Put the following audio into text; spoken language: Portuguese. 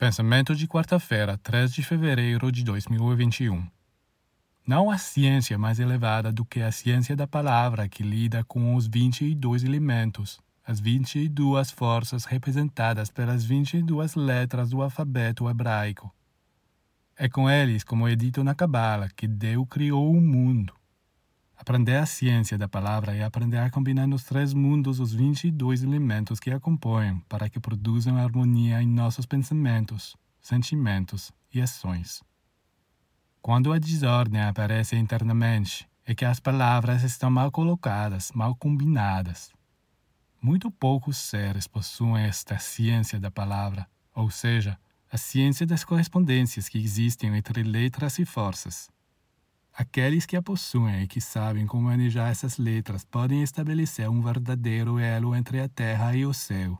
Pensamento de quarta-feira, 3 de fevereiro de 2021. Não há ciência mais elevada do que a ciência da palavra que lida com os 22 elementos, as 22 forças representadas pelas 22 letras do alfabeto hebraico. É com eles, como é dito na Cabala, que Deus criou o mundo. Aprender a ciência da palavra é aprender a combinar nos três mundos os 22 elementos que a compõem para que produzam harmonia em nossos pensamentos, sentimentos e ações. Quando a desordem aparece internamente, é que as palavras estão mal colocadas, mal combinadas. Muito poucos seres possuem esta ciência da palavra, ou seja, a ciência das correspondências que existem entre letras e forças. Aqueles que a possuem e que sabem como manejar essas letras podem estabelecer um verdadeiro elo entre a terra e o céu.